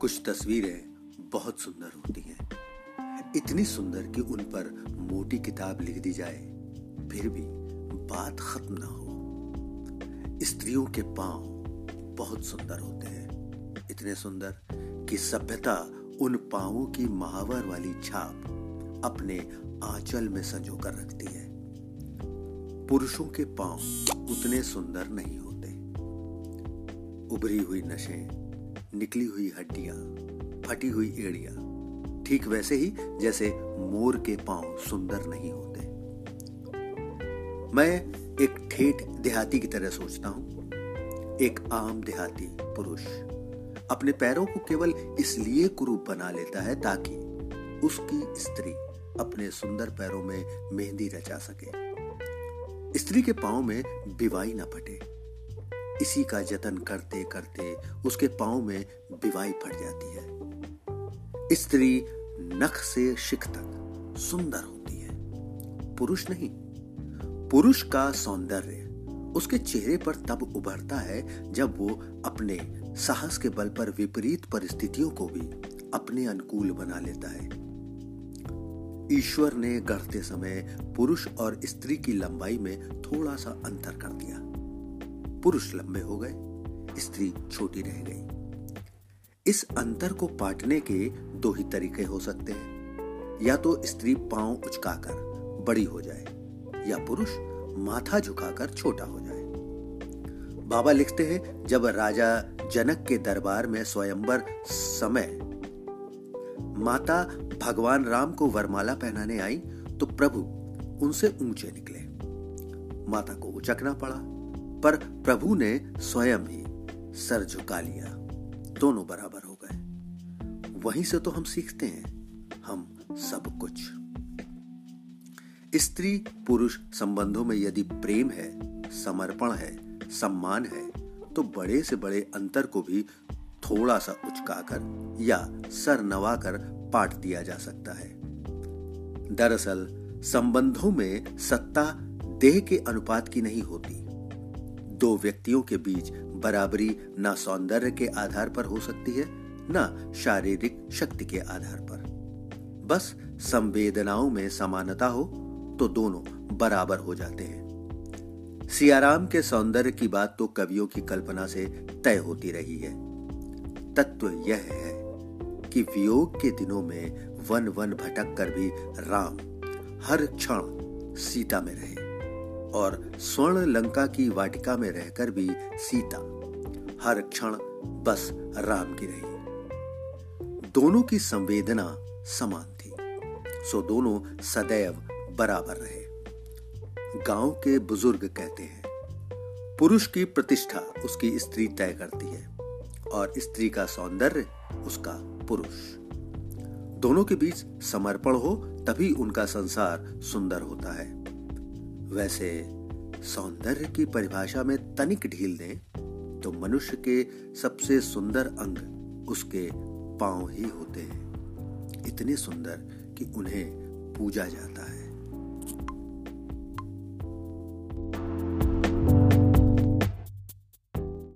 कुछ तस्वीरें बहुत सुंदर होती हैं। इतनी सुंदर कि उन पर मोटी किताब लिख दी जाए, फिर भी बात खत्म ना हो। स्त्रियों के पाँव बहुत सुंदर होते हैं। इतने सुंदर कि सभ्यता उन पांवों की महावर वाली छाप अपने आंचल में संजो कर रखती है। पुरुषों के पाँव उतने सुंदर नहीं होते। उभरी हुई नशें निकली हुई हड्डियाँ, फटी हुई एड़ियाँ। ठीक वैसे ही जैसे मोर के पाँव सुंदर नहीं होते। मैं एक ठेठ देहाती की तरह सोचता हूँ। एक आम देहाती पुरुष अपने पैरों को केवल इसलिए कुरूप बना लेता है ताकि उसकी स्त्री अपने सुंदर पैरों में मेहंदी रचा सके। स्त्री के पाँव में बिवाई ना फटे। इसी का जतन करते करते उसके पाँव में बिवाई फट जाती है। स्त्री नख से शिख तक सुंदर होती है। पुरुष नहीं, पुरुष का सौंदर्य उसके चेहरे पर तब उभरता है जब वो अपने साहस के बल पर विपरीत परिस्थितियों को भी अपने अनुकूल बना लेता है। ईश्वर ने गढ़ते समय पुरुष और स्त्री की लंबाई में थोड़ा सा अंतर कर दिया। पुरुष लंबे हो गए, स्त्री छोटी रह गई। इस अंतर को पाटने के दो ही तरीके हो सकते हैं। या तो स्त्री पाँव उचकाकर बड़ी हो जाए, या पुरुष माथा झुकाकर छोटा हो जाए। बाबा लिखते हैं, जब राजा जनक के दरबार में स्वयंवर समय, माता भगवान राम को वरमाला पहनाने आई तो प्रभु उनसे ऊँचे निकले। माता को उचकना पड़ा। पर प्रभु ने स्वयं ही सर झुका लिया। दोनों बराबर हो गए। वहीं से तो हम सीखते हैं, हम सब कुछ। स्त्री पुरुष संबंधों में यदि प्रेम है, समर्पण है, सम्मान है तो बड़े से बड़े अंतर को भी थोड़ा सा उचकाकर या सर नवाकर पाट दिया जा सकता है। दरअसल संबंधों में सत्ता देह के अनुपात की नहीं होती। दो व्यक्तियों के बीच बराबरी ना सौंदर्य के आधार पर हो सकती है, ना शारीरिक शक्ति के आधार पर। बस संवेदनाओं में समानता हो तो दोनों बराबर हो जाते हैं। सियाराम के सौंदर्य की बात तो कवियों की कल्पना से तय होती रही है। तत्व यह है कि वियोग के दिनों में वन वन भटक कर भी राम हर क्षण सीता में रहे। और स्वर्ण लंका की वाटिका में रहकर भी सीता हर क्षण बस राम की रही। दोनों की संवेदना समान थी, सो दोनों सदैव बराबर रहे। गाँव के बुज़ुर्ग कहते हैं, पुरुष की प्रतिष्ठा उसकी स्त्री तय करती है और स्त्री का सौंदर्य उसका पुरुष। दोनों के बीच समर्पण हो तभी उनका संसार सुंदर होता है। वैसे सौंदर्य की परिभाषा में तनिक ढील दें तो मनुष्य के सबसे सुंदर अंग उसके पाँव ही होते हैं। इतने सुंदर कि उन्हें पूजा जाता है।